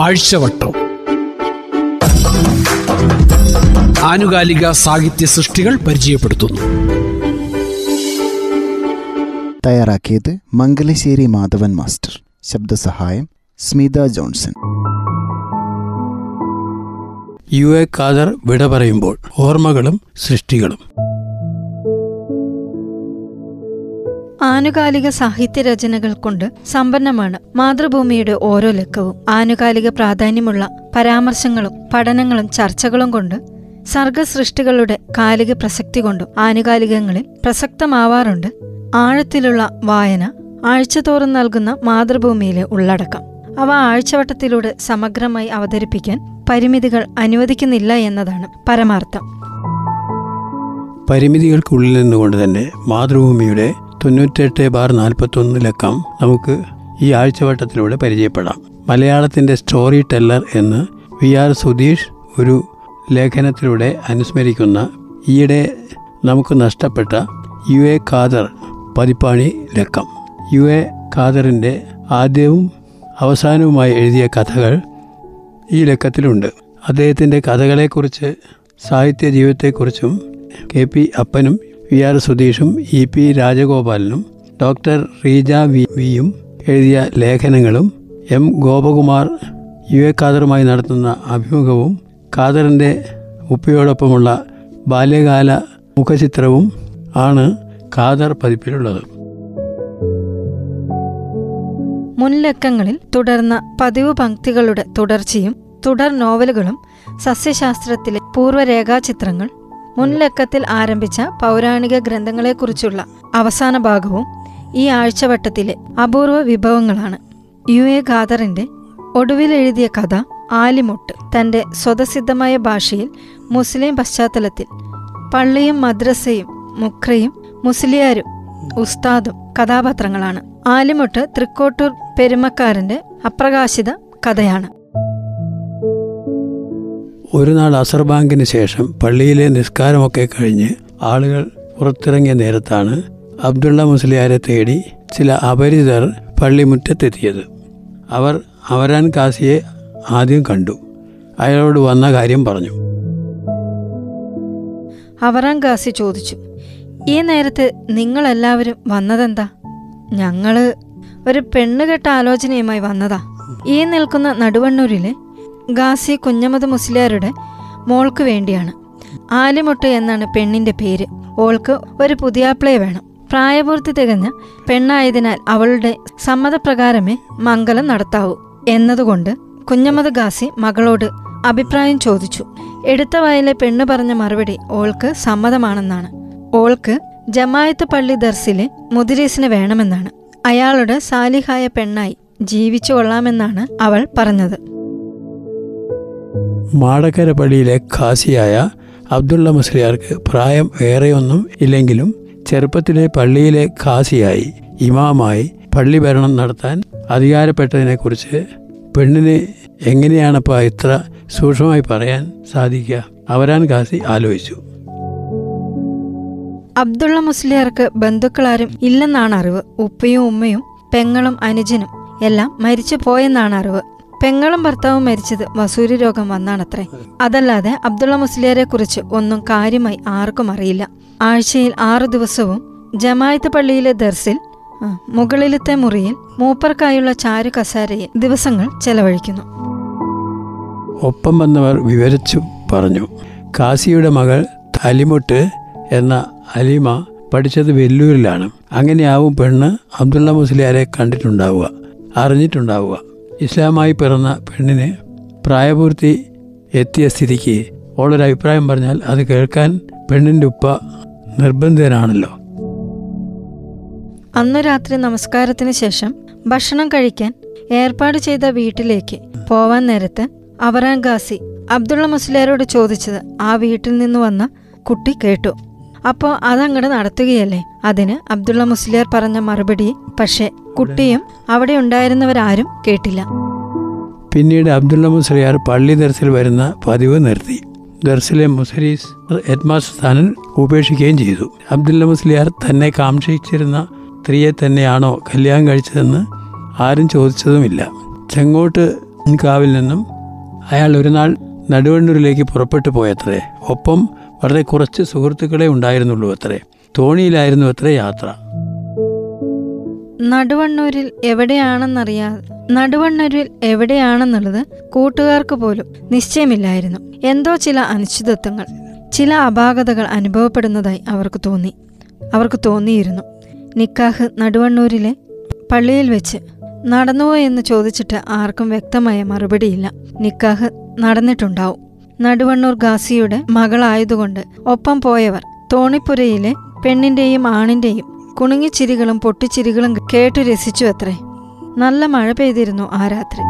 ആഴ്ചവട്ടം. ആനുകാലിക സാഹിത്യ സൃഷ്ടികൾ പരിചയപ്പെടുത്തുന്നു. തയ്യാറാക്കിയത് Mangalassery Madhavan master. ശബ്ദസഹായം Smitha Johnson. U A Khader വിട പറയുമ്പോൾ ഓർമ്മകളും സൃഷ്ടികളും. ആനുകാലിക സാഹിത്യ രചനകൾ കൊണ്ട് സമ്പന്നമാണ് മാതൃഭൂമിയുടെ ഓരോ ലക്കവും. ആനുകാലിക പ്രാധാന്യമുള്ള പരാമർശങ്ങളും പഠനങ്ങളും ചർച്ചകളും കൊണ്ട് സർഗസൃഷ്ടികളുടെ കാലിക പ്രസക്തി കൊണ്ടും ആനുകാലികങ്ങളിൽ പ്രസക്തമാവാറുണ്ട്. ആഴത്തിലുള്ള വായന ആഴ്ചതോറും നൽകുന്ന മാതൃഭൂമിയിലെ ഉള്ളടക്കം. അവ ആഴ്ചവട്ടത്തിലൂടെ സമഗ്രമായി അവതരിപ്പിക്കാൻ പരിമിതികൾ അനുവദിക്കുന്നില്ല എന്നതാണ് പരമാർത്ഥം. പരിമിതികൾക്കുള്ളിൽ നിന്നുകൊണ്ട് തന്നെ മാതൃഭൂമിയുടെ തൊണ്ണൂറ്റെട്ട് ബാർ നാൽപ്പത്തൊന്ന് ലക്കം നമുക്ക് ഈ ആഴ്ചവട്ടത്തിലൂടെ പരിചയപ്പെടാം. മലയാളത്തിന്റെ സ്റ്റോറി ടെല്ലർ എന്ന് വി ആർ സുധീഷ് ഒരു ലേഖനത്തിലൂടെ അനുസ്മരിക്കുന്ന ഈയിടെ നമുക്ക് നഷ്ടപ്പെട്ട യു എ ഖാദർ പതിപ്പാണി ലക്കം. യു എ ഖാദറിന്റെ ആദ്യവും അവസാനവുമായി എഴുതിയ കഥകൾ ഈ ലക്കത്തിലുണ്ട്. അദ്ദേഹത്തിന്റെ കഥകളെക്കുറിച്ച് സാഹിത്യ ജീവിതത്തെക്കുറിച്ചും കെ പി അപ്പനും വി ആർ സുധീഷും ഇ പി രാജഗോപാലനും ഡോക്ടർ റീജ വി വിയും എഴുതിയ ലേഖനങ്ങളും എം ഗോപകുമാർ യു എ ഖാദറുമായി നടത്തുന്ന അഭിമുഖവും ഖാദറിന്റെ ഉപ്പയോടൊപ്പമുള്ള ബാല്യകാല മുഖചിത്രവും ആണ് ഖാദർ പതിപ്പിലുള്ളത്. മുൻലക്കങ്ങളിൽ തുടർന്ന പതിവ് പങ്ക്തികളുടെ തുടർച്ചയും തുടർ നോവലുകളും സസ്യശാസ്ത്രത്തിലെ പൂർവരേഖാചിത്രങ്ങൾ മുൻലക്കത്തിൽ ആരംഭിച്ച പൗരാണിക ഗ്രന്ഥങ്ങളെക്കുറിച്ചുള്ള അവസാന ഭാഗവും ഈ ആഴ്ചവട്ടത്തിലെ അപൂർവ വിഭവങ്ങളാണ്. യു എ ഖാദറിന്റെ ഒടുവിൽ എഴുതിയ കഥ ആലിമുട്ട് തന്റെ സ്വതസിദ്ധമായ ഭാഷയിൽ മുസ്ലിം പശ്ചാത്തലത്തിൽ പള്ളിയും മദ്രസയും മുഖ്രയും മുസ്ലിയാരും ഉസ്താദും കഥാപാത്രങ്ങളാണ്. ആലിമുട്ട് തൃക്കോട്ടൂർ പെരുമക്കാരന്റെ അപ്രകാശിത കഥയാണ്. ഒരു നാൾ അസർ ബാങ്കിന് ശേഷം പള്ളിയിലെ നിസ്കാരമൊക്കെ കഴിഞ്ഞ് ആളുകൾ പുറത്തിറങ്ങിയ നേരത്താണ് അബ്ദുള്ള മുസ്ലിയാരെ തേടി ചില അപരിചിതർ പള്ളിമുറ്റത്തെത്തിയത് അവർ അവരാൻ കാസിയെ ആദ്യം കണ്ടു. അയാളോട് വന്ന കാര്യം പറഞ്ഞു. അവറാൻ കാസി ചോദിച്ചു ഈ നേരത്ത് നിങ്ങളെല്ലാവരും വന്നതെന്താ? ഞങ്ങൾ ഒരു പെണ്ണുകെട്ട ആലോചനയുമായി വന്നതാ. ഈ നിൽക്കുന്ന നടുവണ്ണൂരിലെ ഗാസി കുഞ്ഞമ്മദ് മുസ്ലിയാരുടെ മോൾക്ക് വേണ്ടിയാണ്. ആലിമുട്ട് എന്നാണ് പെണ്ണിന്റെ പേര്. ഓൾക്ക് ഒരു പുതിയാപ്ലയെ വേണം. പ്രായപൂർത്തി തികഞ്ഞ പെണ്ണായതിനാൽ അവളുടെ സമ്മതപ്രകാരമേ മംഗലം നടത്താവൂ എന്നതുകൊണ്ട് കുഞ്ഞമ്മദ് ഗാസി മകളോട് അഭിപ്രായം ചോദിച്ചു. എടുത്ത വയലിലെ പെണ്ണ് പറഞ്ഞ മറുപടി ഓൾക്ക് സമ്മതമാണെന്നാണ്. ഓൾക്ക് ജമായത്ത് പള്ളി ദർസിലെ മുദിരീസിന് വേണമെന്നാണ്. അയാളുടെ സാലിഹായ പെണ്ണായി ജീവിച്ചു കൊള്ളാമെന്നാണ് അവൾ പറഞ്ഞത്. മാടക്കര പള്ളിയിലെ ഖാസിയായ അബ്ദുള്ള മുസ്ലിയാർക്ക് പ്രായം ഏറെയൊന്നും ഇല്ലെങ്കിലും ചെറുപ്പത്തിലെ പള്ളിയിലെ ഖാസിയായി ഇമാമായി പള്ളി ഭരണം നടത്താൻ അധികാരപ്പെട്ടതിനെക്കുറിച്ച് പെണ്ണിന് എങ്ങനെയാണപ്പോൾ ഇത്ര സൂക്ഷ്മമായി പറയാൻ സാധിക്കുക? അവരാൻ ഖാസി ആലോചിച്ചു. അബ്ദുള്ള മുസ്ലിയാർക്ക് ബന്ധുക്കളാരും ഇല്ലെന്നാണ് അറിവ്. ഉപ്പയും ഉമ്മയും പെങ്ങളും അനുജനും എല്ലാം മരിച്ചു പോയെന്നാണ് അറിവ്. പെങ്ങളും ഭർത്താവും മരിച്ചത് വസൂരി രോഗം വന്നാണത്രേ. അതല്ലാതെ അബ്ദുള്ള മുസ്ലിയാരെ കുറിച്ച് ഒന്നും കാര്യമായി ആർക്കും അറിയില്ല. ആഴ്ചയിൽ ആറു ദിവസവും ജമായത്ത് പള്ളിയിലെ ദർസിൽ മുകളിലത്തെ മുറിയിൽ മൂപ്പർക്കായുള്ള ചാരു കസാരയിൽ ദിവസങ്ങൾ ചെലവഴിക്കുന്നു. ഒപ്പം വന്നവർ വിവരിച്ചു പറഞ്ഞു കാസിയുടെ മകൾ തലിമുട്ട് എന്ന അലിമ പഠിച്ചത് വെല്ലൂരിലാണ്. അങ്ങനെയാവും പെണ്ണ് അബ്ദുള്ള മുസ്ലിയാരെ കണ്ടിട്ടുണ്ടാവുക അറിഞ്ഞിട്ടുണ്ടാവുക. ഇസ്ലാമായി പിറന്ന പെണ്ണിന് പ്രായപൂർത്തി എത്തിയ സ്ഥിതിക്ക് ഓളൊരു അഭിപ്രായം പറഞ്ഞാൽ അത് കേൾക്കാൻ പെണ്ണിന്റെ ഉപ്പ നിർബന്ധിതനാണല്ലോ. അന്ന് രാത്രി നമസ്കാരത്തിന് ശേഷം ഭക്ഷണം കഴിക്കാൻ ഏർപ്പാട് ചെയ്ത വീട്ടിലേക്ക് പോവാൻ നേരത്ത് അവറാൻ ഗാസി അബ്ദുള്ള മുസ്ലിയാരോട് ചോദിച്ചത് ആ വീട്ടിൽ നിന്ന് വന്ന കുട്ടി കേട്ടു. അപ്പോൾ അതങ്ങട് നടത്തുകയല്ലേ? അതിന് അബ്ദുള്ള മുസ്ലിയാർ പറഞ്ഞ മറുപടി പക്ഷേ കുട്ടിയും അവിടെ ഉണ്ടായിരുന്നവരാരും കേട്ടില്ല. പിന്നീട് അബ്ദുള്ള മുസ്ലിയാർ പള്ളി ദർസിൽ വരുന്ന പതിവ് നിർത്തി. ദർസിലെ മുസരീസ് ഹെഡ്മാസ്റ്റർ സ്ഥാനം ഉപേക്ഷിക്കുകയും ചെയ്തു. അബ്ദുള്ള മുസ്ലിയാർ തന്നെ കാക്ഷിച്ചിരുന്ന സ്ത്രീയെ തന്നെയാണോ കല്യാണം കഴിച്ചതെന്ന് ആരും ചോദിച്ചതുമില്ല. ചെങ്ങോട്ട് കാവിൽ നിന്നും അയാൾ ഒരു നാൾ നടുവണ്ണൂരിലേക്ക് പുറപ്പെട്ടു പോയത്രേ. ഒപ്പം വളരെ കുറച്ച് സുഹൃത്തുക്കളെ ഉണ്ടായിരുന്നുള്ളൂ അത്രേ. തോണിയിലായിരുന്നു അത്രേ യാത്ര. നടുവണ്ണൂരിൽ എവിടെയാണെന്നറിയാതെ നടുവണ്ണൂരിൽ എവിടെയാണെന്നുള്ളത് കൂട്ടുകാർക്ക് പോലും നിശ്ചയമില്ലായിരുന്നു. എന്തോ ചില അനിശ്ചിതത്വങ്ങൾ ചില അപാകതകൾ അനുഭവപ്പെടുന്നതായി അവർക്ക് തോന്നി. അവർക്ക് തോന്നിയിരുന്നു നിക്കാഹ് നടുവണ്ണൂരിലെ പള്ളിയിൽ വെച്ച് നടന്നുവോ എന്ന് ചോദിച്ചിട്ട് ആർക്കും വ്യക്തമായ മറുപടിയില്ല. നിക്കാഹ് നടന്നിട്ടുണ്ടാവും. നടുവണ്ണൂർ ഗാസിയുടെ മകളായതുകൊണ്ട് ഒപ്പം പോയവർ തോണിപ്പുരയിലെ പെണ്ണിന്റെയും ആണിന്റെയും കുണുങ്ങിച്ചിരികളും പൊട്ടിച്ചിരികളും കേട്ടു രസിച്ചു അത്രേ നല്ല മഴ പെയ്തിരുന്നു ആ രാത്രി.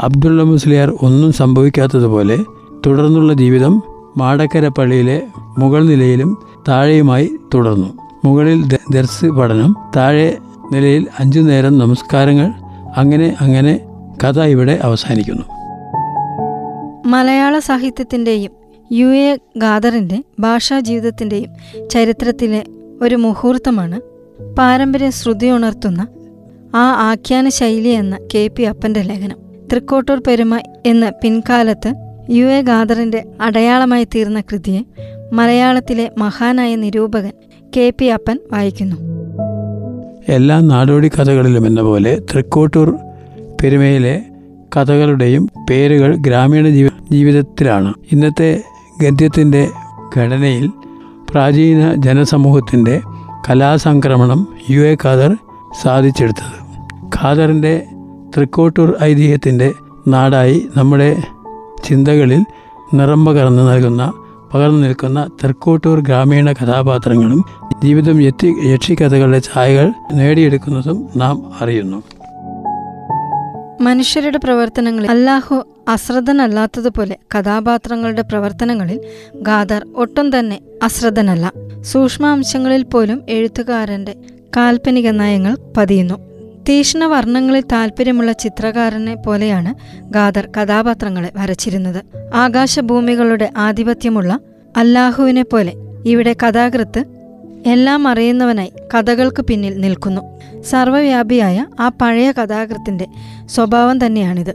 അബ്ദുള്ള മുസ്ലിയാർ ഒന്നും സംഭവിക്കാത്തതുപോലെ തുടർന്നുള്ള ജീവിതം മാടക്കര പള്ളിയിലെ മുകൾ നിലയിലും താഴെയുമായി തുടർന്നു. മുകളിൽ ദർസ് പഠനം താഴെ നിലയിൽ അഞ്ചു നേരം നമസ്കാരങ്ങൾ അങ്ങനെ അങ്ങനെ കഥ ഇവിടെ അവസാനിക്കുന്നു. മലയാള സാഹിത്യത്തിന്റെയും യു എ ഖാദറിന്റെ ഭാഷാ ജീവിതത്തിന്റെയും ചരിത്രത്തിലെ ഒരു മുഹൂർത്തമാണ് പാരമ്പര്യ ശ്രുതി ഉണർത്തുന്ന ആ ആഖ്യാന ശൈലി എന്ന കെ പി അപ്പന്റെ ലേഖനം. തൃക്കോട്ടൂർ പെരുമ എന്ന പിൻകാലത്ത് യു എ ഖാദറിന്റെ അടയാളമായി തീർന്ന കൃതിയെ മലയാളത്തിലെ മഹാനായ നിരൂപകൻ കെ പി അപ്പൻ വായിക്കുന്നു. എല്ലാ നാടോടി കഥകളിലും എന്ന പോലെ തൃക്കോട്ടൂർ പെരുമയിലെ കഥകളുടെയും പേരുകൾ ഗ്രാമീണ ജീവ ജീവിതത്തിലാണ്. ഇന്നത്തെ ഗദ്യത്തിന്റെ ഘടനയിൽ പ്രാചീന ജനസമൂഹത്തിന്റെ കലാസംക്രമണം യു എ ഖാദർ സാധിച്ചെടുത്തത്. ഖാദറിന്റെ തൃക്കോട്ടൂർ ഐതിഹ്യത്തിന്റെ നാടായി നമ്മുടെ ചിന്തകളിൽ നിറം പകർന്നു നൽകുന്ന പകർന്നു നിൽക്കുന്ന തൃക്കോട്ടൂർ ഗ്രാമീണ കഥാപാത്രങ്ങളും ജീവിതം യക്ഷി കഥകളുടെ ഛായകൾ നേടിയെടുക്കുന്നതും നാം അറിയുന്നു. മനുഷ്യരുടെ പ്രവർത്തനങ്ങളിൽ അല്ലാഹു അശ്രദ്ധനല്ലാത്തതുപോലെ കഥാപാത്രങ്ങളുടെ പ്രവർത്തനങ്ങളിൽ ഗാദർ ഒട്ടും തന്നെ അശ്രദ്ധനല്ല. സൂക്ഷ്മാംശങ്ങളിൽ പോലും എഴുത്തുകാരന്റെ കാൽപ്പനിക നയങ്ങൾ പതിയുന്നു. തീക്ഷ്ണ വർണങ്ങളിൽ താല്പര്യമുള്ള ചിത്രകാരനെ പോലെയാണ് ഗാദർ കഥാപാത്രങ്ങളെ വരച്ചിരുന്നത്. ആകാശഭൂമികളുടെ ആധിപത്യമുള്ള അല്ലാഹുവിനെ പോലെ ഇവിടെ കഥാകൃത്ത് എല്ലാം അറിയുന്നവനായി കഥകൾക്ക് പിന്നിൽ നിൽക്കുന്നു. സർവവ്യാപിയായ ആ പഴയ കഥാകൃത്തിന്റെ സ്വഭാവം തന്നെയാണിത്.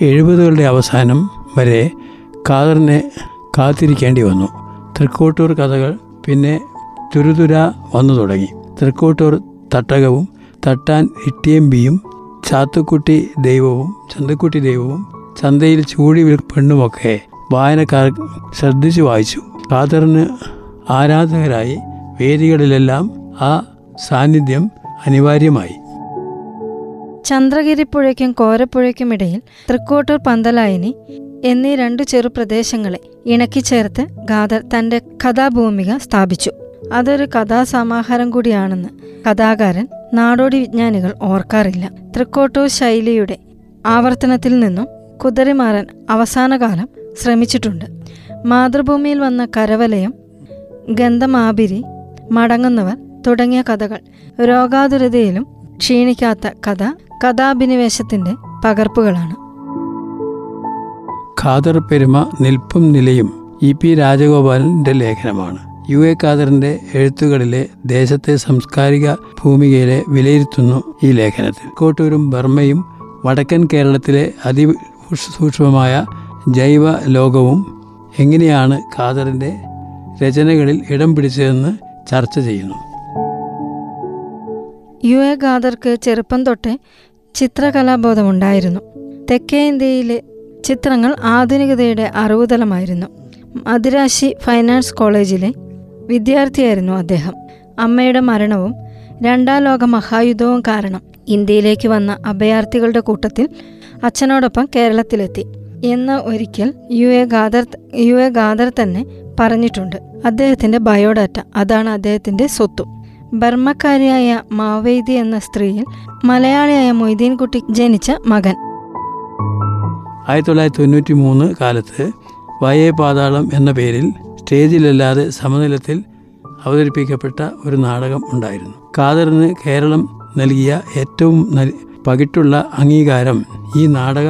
എഴുപതുകളുടെ അവസാനം വരെ കാതറിനെ കാത്തിരിക്കേണ്ടി വന്നു. തൃക്കോട്ടൂർ കഥകൾ പിന്നെ തുരുതുര വന്നു തുടങ്ങി. തൃക്കോട്ടൂർ തട്ടകവും തട്ടാൻ ഇട്ടിയമ്പിയും ചാത്തുക്കുട്ടി ദൈവവും ചന്തക്കുട്ടി ദൈവവും ചന്തയിൽ ചൂടി പെണ്ണുമൊക്കെ വായനക്കാർ ശ്രദ്ധിച്ചു വായിച്ചു. ഖാദറിന് ആരാധകരായി വേദികളിലെല്ലാം ആ സാന്നിധ്യം അനിവാര്യമായി. ചന്ദ്രഗിരിപ്പുഴയ്ക്കും കോരപ്പുഴയ്ക്കും ഇടയിൽ തൃക്കോട്ടൂർ പന്തലായനി എന്നീ രണ്ടു ചെറു പ്രദേശങ്ങളെ ഇണക്കിച്ചേർത്ത് ഗാദർ തന്റെ കഥാഭൂമിക സ്ഥാപിച്ചു. അതൊരു കഥാസമാഹാരം കൂടിയാണെന്ന് കഥാകാരൻ നാടോടി വിജ്ഞാനികൾ ഓർക്കാറില്ല. തൃക്കോട്ടൂർ ശൈലിയുടെ ആവർത്തനത്തിൽ നിന്നും കുതറിമാറാൻ അവസാനകാലം ശ്രമിച്ചിട്ടുണ്ട്. മാതൃഭൂമിയിൽ വന്ന കരവലയം ഗന്ധമാപിരി മടങ്ങുന്നവർ തുടങ്ങിയ കഥകൾ. രോഗാതുരതയിലും ക്ഷീണിക്കാത്ത കഥ കഥാഭിനിവേശത്തിന്റെ പകർപ്പുകളാണ്. ഖാദർ പെരുമ നിൽപ്പും നിലയും ഇ പി രാജഗോപാലന്റെ ലേഖനമാണ്. യു എ ഖാദറിന്റെ എഴുത്തുകളിലെ ദേശത്തെ സാംസ്കാരിക ഭൂമികയിലെ വിലയിരുത്തുന്നു ഈ ലേഖനത്തിൽ. കോട്ടൂരും ബർമ്മയും വടക്കൻ കേരളത്തിലെ അതി സൂക്ഷ്മമായ ജൈവ ലോകവും എങ്ങനെയാണ് ഖാദറിന്റെ രചനകളിൽ ഇടം പിടിച്ചതെന്ന് ചർച്ച ചെയ്യുന്നു. യു എ ഖാദർക്ക് ചെറുപ്പം തൊട്ടേ ചിത്രകലാബോധമുണ്ടായിരുന്നു. തെക്കേ ഇന്ത്യയിലെ ചിത്രങ്ങൾ ആധുനികതയുടെ അറിവുതലമായിരുന്നു മദിരാശി ഫൈനാൻസ് കോളേജിലെ വിദ്യാർത്ഥിയായിരുന്നു അദ്ദേഹം. അമ്മയുടെ മരണവും രണ്ടാം ലോക മഹായുദ്ധവും കാരണം ഇന്ത്യയിലേക്ക് വന്ന അഭയാർത്ഥികളുടെ കൂട്ടത്തിൽ അച്ഛനോടൊപ്പം കേരളത്തിലെത്തി. എന്ന് ഒരിക്കൽ U A Khader U A Khader തന്നെ പറഞ്ഞിട്ടുണ്ട്. അദ്ദേഹത്തിന്റെ ബയോഡാറ്റ അതാണ് അദ്ദേഹത്തിന്റെ സ്വത്തും. ബർമ്മക്കാരിയായ മാവേദി എന്ന സ്ത്രീയിൽ മലയാളിയായ മൊയ്തീൻകുട്ടി ജനിച്ച മകൻ. ആയിരത്തി തൊള്ളായിരത്തി തൊണ്ണൂറ്റി മൂന്ന് കാലത്ത് വയേ പാതാളം എന്ന പേരിൽ സ്റ്റേജിലല്ലാതെ സമനിലത്തിൽ അവതരിപ്പിക്കപ്പെട്ട ഒരു നാടകം ഉണ്ടായിരുന്നു. കാതറിന് കേരളം നൽകിയ ഏറ്റവും പകിട്ടുള്ള അംഗീകാരം ഈ നാടക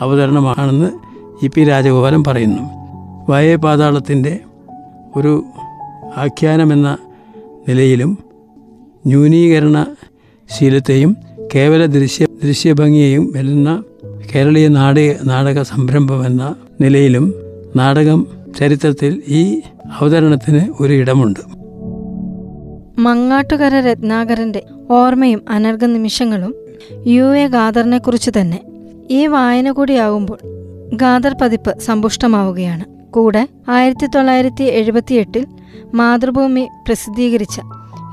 അവതരണമാണെന്ന് ഇ പി രാജഗോപാലൻ പറയുന്നു. വയേ പാതാളത്തിന്റെ ഒരു ആഖ്യാനമെന്ന നിലയിലും ന്യൂനീകരണ ശീലത്തെയും കേവല ദൃശ്യ ദൃശ്യഭംഗിയെയും വരുന്ന കേരളീയ നാടക നാടക സംരംഭം എന്ന നിലയിലും നാടകം ചരിത്രത്തിൽ ഈ അവതരണത്തിന് ഒരു ഇടമുണ്ട്. മങ്ങാട്ടുകര രത്നാകരന്റെ ഓർമ്മയും അനർഘ നിമിഷങ്ങളും യു എ ഗാദറിനെ കുറിച്ച് തന്നെ. ഈ വായന കൂടിയാകുമ്പോൾ ഗാദർ പതിപ്പ് സമ്പുഷ്ടമാവുകയാണ്. കൂടെ ആയിരത്തി തൊള്ളായിരത്തി എഴുപത്തിയെട്ടിൽ മാതൃഭൂമി പ്രസിദ്ധീകരിച്ച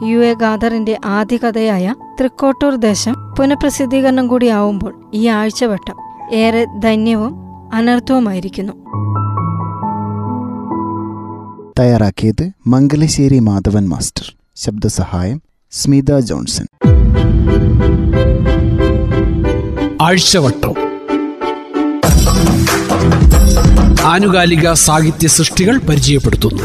യു എ ഗാദറിന്റെ ആദ്യ കഥയായ തൃക്കോട്ടൂർ ദേശം പുനഃപ്രസിദ്ധീകരണം കൂടിയാവുമ്പോൾ ഈ ആഴ്ചവട്ടം ഏറെ ധന്യവും അനർത്ഥവുമായിരിക്കുന്നു തയ്യാറാക്കിയത് മംഗലശ്ശേരി മാധവൻ മാസ്റ്റർ. ശബ്ദസഹായം സ്മിത ജോൺസൺ. ആഴ്ചവട്ടം. ആനുകാലിക സാഹിത്യ സൃഷ്ടികൾ പരിചയപ്പെടുത്തുന്നു.